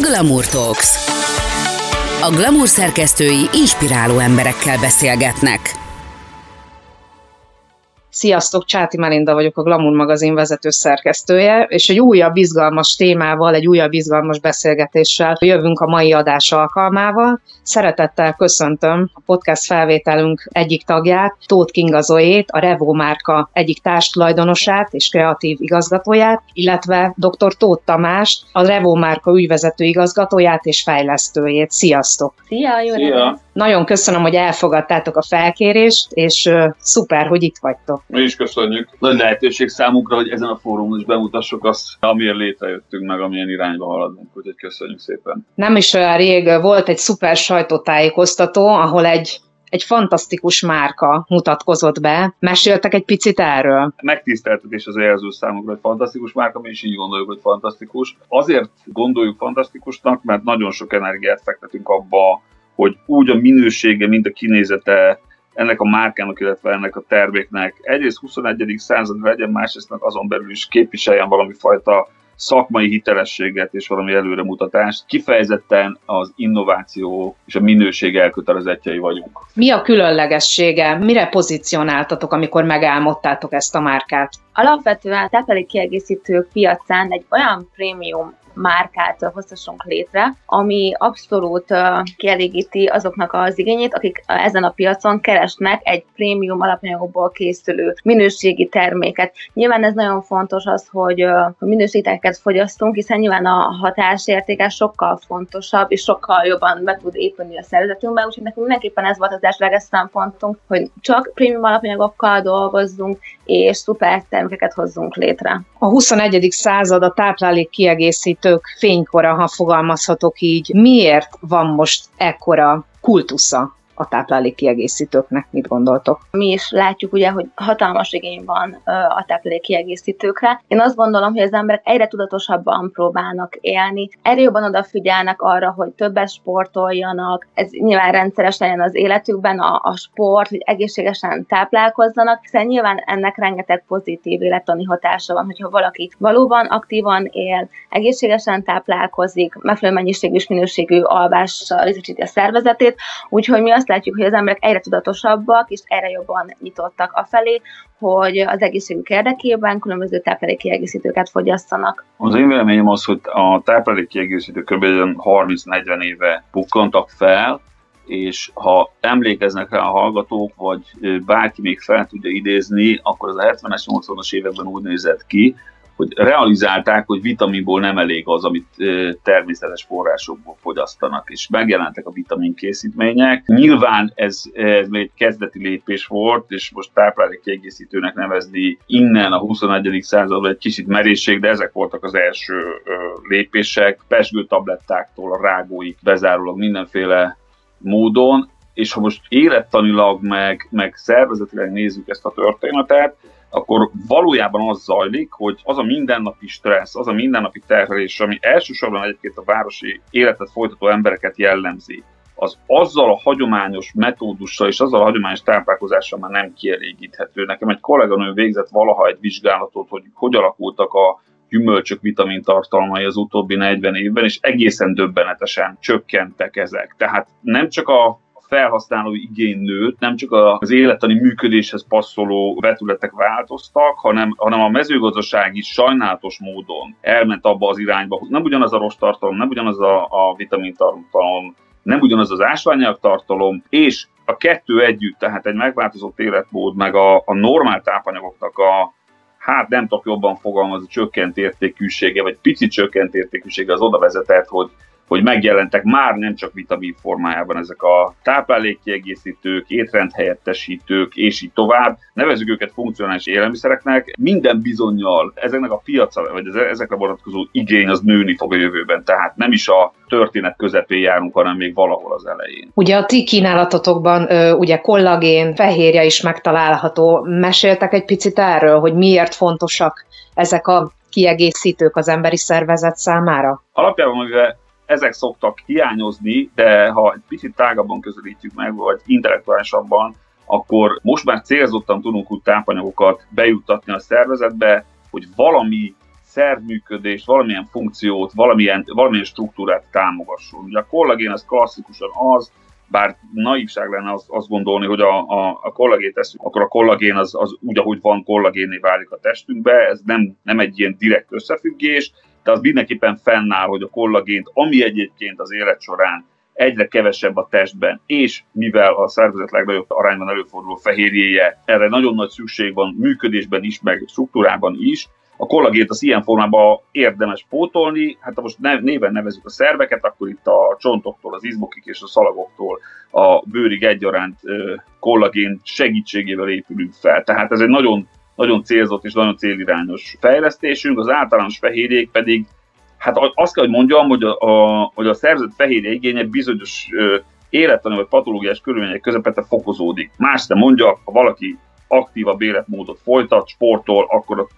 Glamour Talks. A Glamour szerkesztői inspiráló emberekkel beszélgetnek. Sziasztok, Csáti Melinda vagyok, a Glamour magazin vezető szerkesztője, és egy újabb izgalmas témával, egy újabb izgalmas beszélgetéssel jövünk a mai adás alkalmával. Szeretettel köszöntöm a podcast felvételünk egyik tagját, Tóth Kinga Zoét, a Revo márka egyik társtulajdonosát és kreatív igazgatóját, illetve dr. Tóth Tamást, a Revo márka ügyvezető igazgatóját és fejlesztőjét. Sziasztok! Szia, jó Szia. Nagyon köszönöm, hogy elfogadtátok a felkérést, és uh, szuper, hogy itt vagytok. Mi is köszönjük. Nagy lehetőség számunkra, hogy ezen a fórumon is bemutassuk azt, amiért létrejöttünk, meg amilyen irányba haladunk. Úgyhogy köszönjük szépen. Nem is olyan rég volt egy szuper sajtótájékoztató, ahol egy egy fantasztikus márka mutatkozott be. Meséltek egy picit erről? Megtiszteltetés az jelző számunkra, hogy fantasztikus márka, mi is így gondoljuk, hogy fantasztikus. Azért gondoljuk fantasztikusnak, mert nagyon sok energiát fektetünk abba, hogy úgy a minősége, mint a kinézete ennek a márkának, illetve ennek a terméknek egyrészt 21. század legyen, másrészt meg azon belül is képviseljen valami fajta szakmai hitelességet és valami előremutatást. Kifejezetten az innováció és a minőség elkötelezettjei vagyunk. Mi a különlegessége? Mire pozícionáltatok, amikor megálmodtátok ezt a márkát? Alapvetően táplálék kiegészítők piacán egy olyan prémium márkát hozhassunk létre, ami abszolút kielégíti azoknak az igényét, akik ezen a piacon keresnek egy prémium alapanyagokból készülő minőségi terméket. Nyilván ez nagyon fontos az, hogy minőségeket fogyasztunk, hiszen nyilván a hatásértéke sokkal fontosabb, és sokkal jobban be tud épülni a szervezetünkbe, úgyhogy nekünk mindenképpen ez volt az elsőleges szempontunk, hogy csak prémium alapanyagokkal dolgozzunk, és szuper termékeket hozzunk létre. A 21. század a táplálék kiegészítők fénykora, ha fogalmazhatok így. Miért van most ekkora kultusza a táplálék kiegészítőknek, mit gondoltok? Mi is látjuk ugye, hogy hatalmas igény van a táplálék kiegészítőkre. Én azt gondolom, hogy az emberek egyre tudatosabban próbálnak élni, egyre jobban odafigyelnek arra, hogy többet sportoljanak, ez nyilván rendszeres legyen az életükben a, a sport, hogy egészségesen táplálkozzanak, hiszen nyilván ennek rengeteg pozitív élettani hatása van, hogyha valaki valóban aktívan él, egészségesen táplálkozik, megfelelő mennyiségű és minőségű alvással részesíti a szervezetét, úgyhogy mi azt azt látjuk, hogy az emberek egyre tudatosabbak, és egyre jobban nyitottak afelé, hogy az egészségük érdekében különböző táplálékkiegészítőket fogyasszanak. Az én véleményem az, hogy a táplálékkiegészítők kb. 30-40 éve bukkantak fel, és ha emlékeznek rá a hallgatók, vagy bárki még fel tudja idézni, akkor az a 70-es, 80-as években úgy nézett ki, hogy realizálták, hogy vitaminból nem elég az, amit természetes forrásokból fogyasztanak, és megjelentek a vitamin készítmények. Nyilván ez, ez még kezdeti lépés volt, és most táplálékkiegészítőnek nevezni innen a 21. században egy kicsit merészség, de ezek voltak az első lépések, pesgő tablettáktól a rágóig bezárólag mindenféle módon, és ha most élettanilag, meg, meg szervezetileg nézzük ezt a történetet, akkor valójában az zajlik, hogy az a mindennapi stressz, az a mindennapi terhelés, ami elsősorban egyébként a városi életet folytató embereket jellemzi, az azzal a hagyományos metódussal és azzal a hagyományos táplálkozással már nem kielégíthető. Nekem egy kolléganő végzett valaha egy vizsgálatot, hogy hogy alakultak a gyümölcsök vitamintartalmai az utóbbi 40 évben, és egészen döbbenetesen csökkentek ezek. Tehát nem csak a felhasználói igény nőtt, nem csak az élettani működéshez passzoló vetületek változtak, hanem, hanem a mezőgazdaság is sajnálatos módon elment abba az irányba, hogy nem ugyanaz a rossz tartalom, nem ugyanaz a, a vitamintartalom, nem ugyanaz az ásványanyag tartalom, és a kettő együtt, tehát egy megváltozott életmód, meg a, a normál tápanyagoknak a, hát nem tudok jobban fogalmazni, csökkent értékűsége, vagy pici csökkent értékűsége az oda vezetett, hogy hogy megjelentek már nem csak vitamin formájában ezek a táplálékkiegészítők, étrendhelyettesítők, és így tovább. Nevezük őket funkcionális élelmiszereknek. Minden bizonyal ezeknek a piaca, vagy ezekre vonatkozó igény az nőni fog a jövőben, tehát nem is a történet közepén járunk, hanem még valahol az elején. Ugye a ti kínálatotokban ugye kollagén, fehérje is megtalálható. Meséltek egy picit erről, hogy miért fontosak ezek a kiegészítők az emberi szervezet számára? Alapjában, mivel ezek szoktak hiányozni, de ha egy picit tágabban közelítjük meg, vagy intellektuálisabban, akkor most már célzottan tudunk úgy tápanyagokat bejuttatni a szervezetbe, hogy valami szervműködést, valamilyen funkciót, valamilyen, valamilyen struktúrát támogasson. Ugye a kollagén az klasszikusan az, bár naivság lenne azt, azt gondolni, hogy a, a, a kollagét teszünk, akkor a kollagén az, az úgy, ahogy van, kollagénné válik a testünkbe, ez nem, nem egy ilyen direkt összefüggés, de az mindenképpen fennáll, hogy a kollagént, ami egyébként az élet során egyre kevesebb a testben, és mivel a szervezet legnagyobb arányban előforduló fehérjéje, erre nagyon nagy szükség van működésben is, meg struktúrában is, a kollagént az ilyen formában érdemes pótolni, hát ha most néven nevezük a szerveket, akkor itt a csontoktól, az izmokig és a szalagoktól a bőrig egyaránt kollagén segítségével épülünk fel. Tehát ez egy nagyon, nagyon célzott és nagyon célirányos fejlesztésünk, az általános fehérjék pedig, hát azt kell, hogy mondjam, hogy a, a, hogy a szervezet fehérje igénye bizonyos élettani vagy patológiás körülmények közepette fokozódik. Más nem mondja, ha valaki aktívabb életmódot folytat, sportol, akkor ott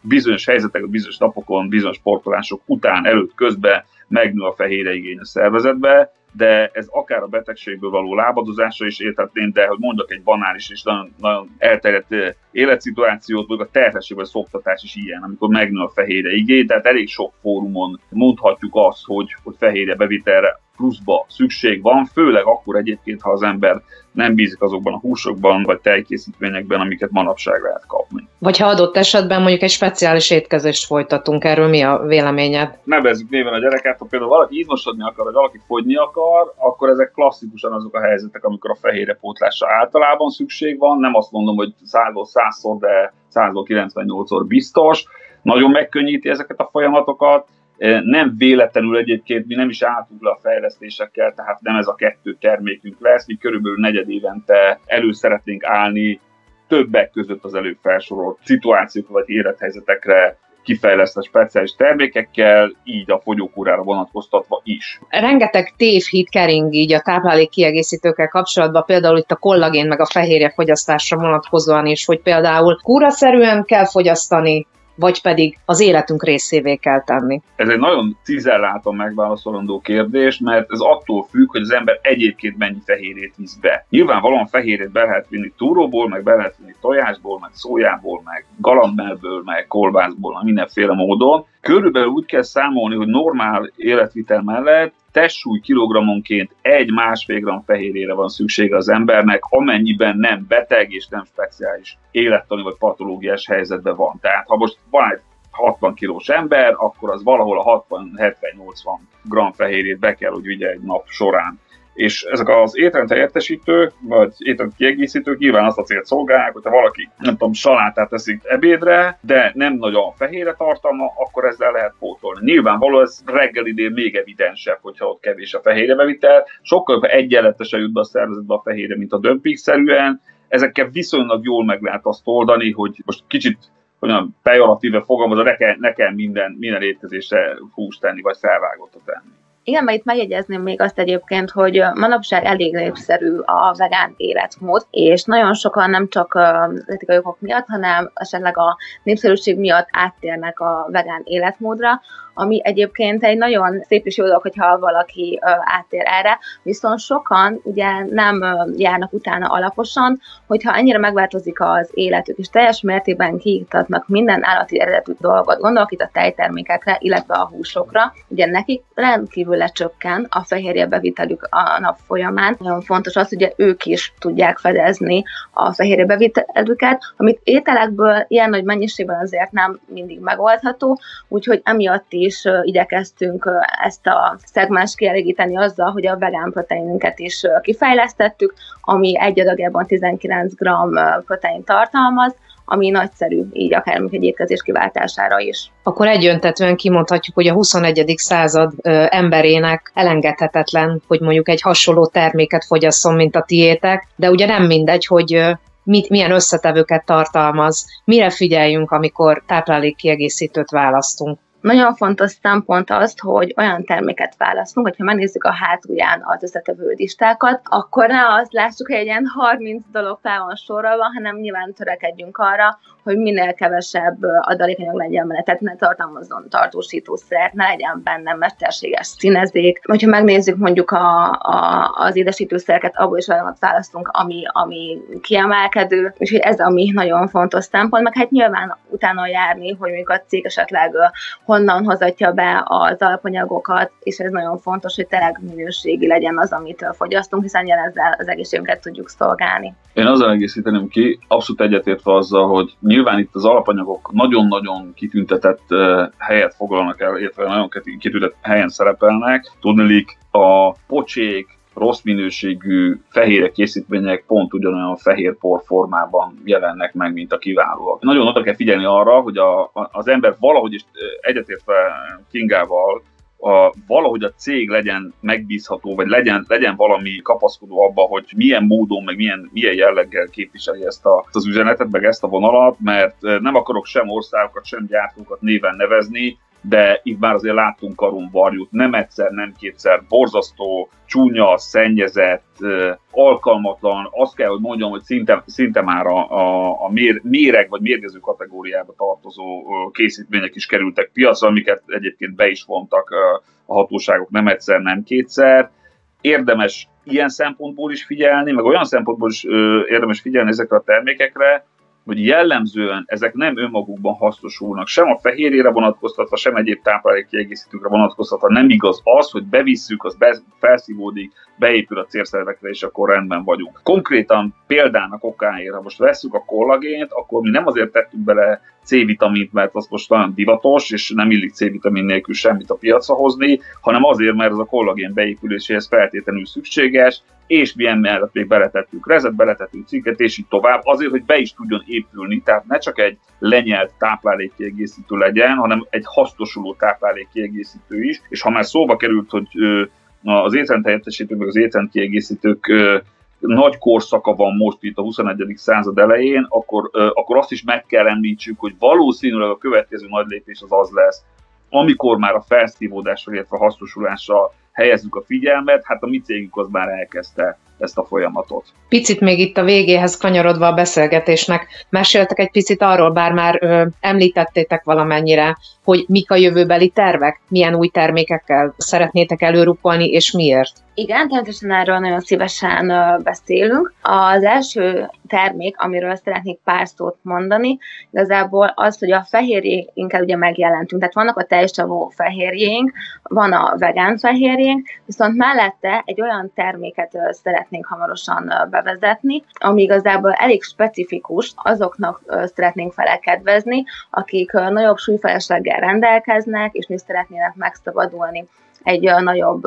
bizonyos helyzetek, bizonyos napokon, bizonyos sportolások után, előtt, közben megnő a fehérje igény a szervezetbe, de ez akár a betegségből való lábadozásra is érthetném, de hogy mondok egy banális és nagyon, nagyon elterjedt életszituációt, vagy a terhesség vagy szoktatás is ilyen, amikor megnő a fehérje igény, tehát elég sok fórumon mondhatjuk azt, hogy, hogy fehérje bevitelre pluszba szükség van, főleg akkor egyébként, ha az ember nem bízik azokban a húsokban vagy tejkészítményekben, amiket manapság lehet kapni. Vagy ha adott esetben mondjuk egy speciális étkezést folytatunk, erről mi a véleményed? Nevezzük néven a gyereket, ha például valaki izmosodni akar, vagy valaki fogyni akar, akkor ezek klasszikusan azok a helyzetek, amikor a fehérjepótlásra általában szükség van. Nem azt mondom, hogy 100-ból 100-szor, de 100-ból 98-szor biztos. Nagyon megkönnyíti ezeket a folyamatokat nem véletlenül egyébként mi nem is álltunk le a fejlesztésekkel, tehát nem ez a kettő termékünk lesz, mi körülbelül negyed évente elő szeretnénk állni többek között az előbb felsorolt szituációk vagy élethelyzetekre kifejlesztett speciális termékekkel, így a fogyókúrára vonatkoztatva is. Rengeteg tévhit kering így a táplálék kiegészítőkkel kapcsolatban, például itt a kollagén meg a fehérje fogyasztásra vonatkozóan is, hogy például kúraszerűen kell fogyasztani, vagy pedig az életünk részévé kell tenni? Ez egy nagyon cizelláton megválaszolandó kérdés, mert ez attól függ, hogy az ember egyébként mennyi fehérjét visz be. Nyilvánvalóan fehérjét be lehet vinni túróból, meg be lehet vinni tojásból, meg szójából, meg galambmelből, meg kolbászból, mindenféle módon. Körülbelül úgy kell számolni, hogy normál életvitel mellett testsúly kilogrammonként egy másfél gram fehérjére van szüksége az embernek, amennyiben nem beteg és nem speciális élettani vagy patológiás helyzetben van. Tehát ha most van egy 60 kilós ember, akkor az valahol a 60-70-80 gram fehérjét be kell, hogy vigye egy nap során és ezek az étrend helyettesítők, vagy étrend kiegészítők nyilván azt a célt szolgálják, hogyha valaki, nem tudom, salátát teszik ebédre, de nem nagyon fehérre tartalma, akkor ezzel lehet pótolni. Nyilvánvaló ez reggelidén még evidensebb, hogyha ott kevés a fehérre bevitel, sokkal egyenletesen jut be a szervezetbe a fehérre, mint a dömping-szerűen, ezekkel viszonylag jól meg lehet azt oldani, hogy most kicsit olyan pejoratíve fogalmazva, ne kell, ne kell minden, minden étkezésre húst tenni, vagy felvágottat tenni. Igen, mert itt megjegyezném még azt egyébként, hogy manapság elég népszerű a vegán életmód, és nagyon sokan nem csak etikai okok miatt, hanem esetleg a népszerűség miatt áttérnek a vegán életmódra, ami egyébként egy nagyon szép és jó dolog, hogyha valaki áttér erre, viszont sokan ugye nem járnak utána alaposan, hogyha ennyire megváltozik az életük, és teljes mértékben kiiktatnak minden állati eredetű dolgot, gondolok itt a tejtermékekre, illetve a húsokra, ugye nekik rendkívül lecsökken a fehérje bevitelük a nap folyamán. Nagyon fontos az, hogy ők is tudják fedezni a fehérje bevitelüket, amit ételekből ilyen nagy mennyiségben azért nem mindig megoldható, úgyhogy emiatt is is igyekeztünk ezt a szegmens kielégíteni azzal, hogy a vegán proteinünket is kifejlesztettük, ami egy adagjában 19 g protein tartalmaz, ami nagyszerű, így akár egy étkezés kiváltására is. Akkor egyöntetően kimondhatjuk, hogy a 21. század emberének elengedhetetlen, hogy mondjuk egy hasonló terméket fogyasszon, mint a tiétek, de ugye nem mindegy, hogy mit, milyen összetevőket tartalmaz, mire figyeljünk, amikor táplálékkiegészítőt választunk Nagyon fontos szempont az, hogy olyan terméket választunk, hogyha megnézzük a hátulján az összetevő listákat, akkor ne azt lássuk, hogy egy ilyen 30 dolog fel van sorolva, hanem nyilván törekedjünk arra, hogy minél kevesebb adalékanyag legyen benne, tehát ne tartalmazzon tartósítószert, ne legyen benne mesterséges színezék. Hogyha megnézzük mondjuk a, a, az édesítőszereket, abból is olyanokat választunk, ami, ami kiemelkedő, és ez ami nagyon fontos szempont, meg hát nyilván utána járni, hogy mondjuk a cég esetleg honnan hozatja be az alapanyagokat, és ez nagyon fontos, hogy tényleg minőségi legyen az, amit fogyasztunk, hiszen ezzel az egészségünket tudjuk szolgálni. Én azzal egészíteném ki, abszolút egyetértve azzal, hogy nyilván itt az alapanyagok nagyon-nagyon kitüntetett helyet foglalnak el, illetve nagyon kitüntetett helyen szerepelnek. Tudnilik a pocsék, rossz minőségű fehérek készítmények pont ugyanolyan fehér por formában jelennek meg, mint a kiválóak. Nagyon oda kell figyelni arra, hogy a, az ember valahogy is egyetértve Kingával a, valahogy a cég legyen megbízható, vagy legyen, legyen valami kapaszkodó abba, hogy milyen módon, meg milyen, milyen jelleggel képviseli ezt a, az üzenetet, meg ezt a vonalat, mert nem akarok sem országokat, sem gyártókat néven nevezni, de itt már azért láttunk karon varjút, nem egyszer, nem kétszer, borzasztó, csúnya, szennyezett, alkalmatlan, azt kell, hogy mondjam, hogy szinte, szinte már a, a, a mér, méreg vagy mérgező kategóriába tartozó készítmények is kerültek piacra, amiket egyébként be is vontak a hatóságok nem egyszer, nem kétszer. Érdemes ilyen szempontból is figyelni, meg olyan szempontból is érdemes figyelni ezekre a termékekre, hogy jellemzően ezek nem önmagukban hasznosulnak, sem a fehérjére vonatkoztatva, sem egyéb táplálékkiegészítőkre vonatkoztatva. Nem igaz az, hogy bevisszük, az be, felszívódik, beépül a célszervekre, és akkor rendben vagyunk. Konkrétan példának okáért, ha most veszük a kollagént, akkor mi nem azért tettünk bele C-vitamint, mert az most nagyon divatos, és nem illik C-vitamin nélkül semmit a piacra hozni, hanem azért, mert ez a kollagén beépüléséhez feltétlenül szükséges, és milyen mellett még beletettünk rezet, beletettünk cinket, és így tovább, azért, hogy be is tudjon épülni, tehát ne csak egy lenyelt táplálékkiegészítő legyen, hanem egy hasznosuló táplálékkiegészítő is, és ha már szóba került, hogy az étrendhelyettesítők, meg az étrendkiegészítők nagy korszaka van most itt a 21. század elején, akkor, akkor azt is meg kell említsük, hogy valószínűleg a következő nagy lépés az az lesz, amikor már a felszívódásra, illetve a hasznosulásra helyezzük a figyelmet, hát a mi cégünk az már elkezdte ezt a folyamatot. Picit még itt a végéhez kanyarodva a beszélgetésnek, meséltek egy picit arról, bár már ö, említettétek valamennyire, hogy mik a jövőbeli tervek, milyen új termékekkel szeretnétek előrupolni, és miért? Igen, természetesen erről nagyon szívesen beszélünk. Az első termék, amiről szeretnék pár szót mondani, igazából az, hogy a fehérjénkkel ugye megjelentünk. Tehát vannak a teljesavó fehérjénk, van a vegán fehérjénk, viszont mellette egy olyan terméket szeretnénk hamarosan bevezetni, ami igazából elég specifikus, azoknak szeretnénk felekedvezni, akik nagyobb súlyfelesleggel rendelkeznek, és mi szeretnének megszabadulni egy nagyobb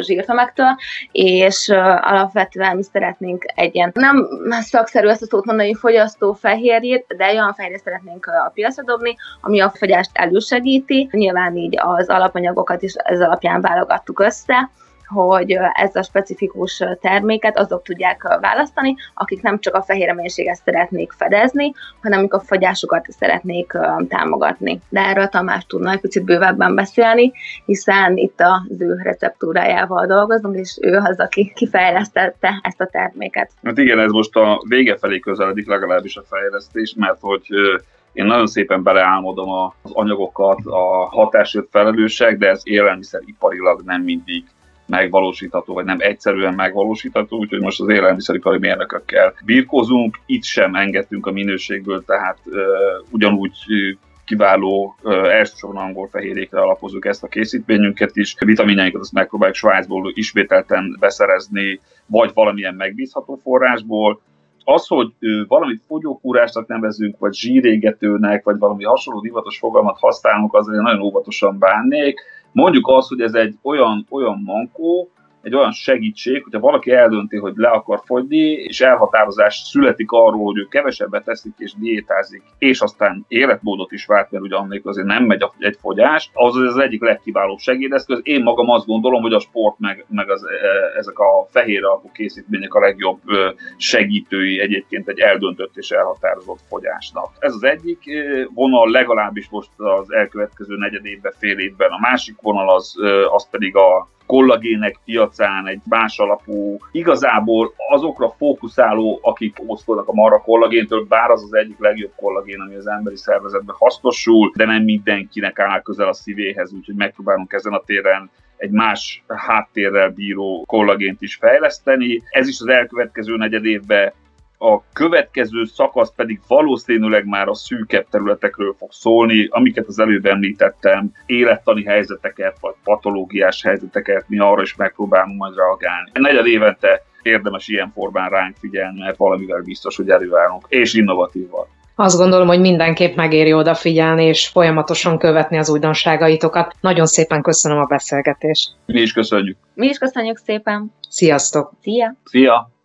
zsírtömegtől, és alapvetően mi szeretnénk egy ilyen, nem szakszerű ezt a szót mondani, fogyasztó fehérjét, de olyan fehérjét szeretnénk a piacra dobni, ami a fogyást elősegíti. Nyilván így az alapanyagokat is ez alapján válogattuk össze, hogy ez a specifikus terméket azok tudják választani, akik nem csak a fehér reménységet szeretnék fedezni, hanem amik a fagyásukat szeretnék támogatni. De erről Tamás tudna egy picit bővebben beszélni, hiszen itt az ő receptúrájával dolgozunk, és ő az, aki kifejlesztette ezt a terméket. Hát igen, ez most a vége felé közeledik legalábbis a fejlesztés, mert hogy én nagyon szépen beleálmodom az anyagokat, a hatásért felelősek, de ez élelmiszeriparilag nem mindig megvalósítható, vagy nem egyszerűen megvalósítható, úgyhogy most az élelmiszeripari mérnökökkel birkozunk, itt sem engedtünk a minőségből, tehát uh, ugyanúgy kiváló, uh, elsősorban angol fehérjékre alapozunk ezt a készítményünket is. Vitaminjainkat azt megpróbáljuk Svájcból ismételten beszerezni, vagy valamilyen megbízható forrásból. Az, hogy uh, valamit fogyókúrásnak nevezünk, vagy zsírégetőnek, vagy valami hasonló divatos fogalmat használunk, azért nagyon óvatosan bánnék Mondjuk azt, hogy ez egy olyan, olyan mankó, egy olyan segítség, hogyha valaki eldönti, hogy le akar fogyni, és elhatározás születik arról, hogy ő kevesebbet teszik és diétázik, és aztán életmódot is vált, mert ugye annak azért nem megy egy fogyás, az az egyik legkiválóbb segédeszköz. Én magam azt gondolom, hogy a sport meg, meg az, e, ezek a fehér alapú készítmények a legjobb segítői egyébként egy eldöntött és elhatározott fogyásnak. Ez az egyik vonal legalábbis most az elkövetkező negyed évben, fél évben. A másik vonal az, az pedig a kollagének piacán egy más alapú, igazából azokra fókuszáló, akik ószkodnak a marra kollagéntől, bár az az egyik legjobb kollagén, ami az emberi szervezetben hasznosul, de nem mindenkinek áll közel a szívéhez, úgyhogy megpróbálunk ezen a téren egy más háttérrel bíró kollagént is fejleszteni. Ez is az elkövetkező negyed évben a következő szakasz pedig valószínűleg már a szűkebb területekről fog szólni, amiket az előbb említettem, élettani helyzeteket, vagy patológiás helyzeteket, mi arra is megpróbálunk majd reagálni. Negyed évente érdemes ilyen formán ránk figyelni, mert valamivel biztos, hogy előállunk, és innovatívval. Azt gondolom, hogy mindenképp megéri odafigyelni, és folyamatosan követni az újdonságaitokat. Nagyon szépen köszönöm a beszélgetést. Mi is köszönjük. Mi is köszönjük szépen. Sziasztok! Szia! Szia!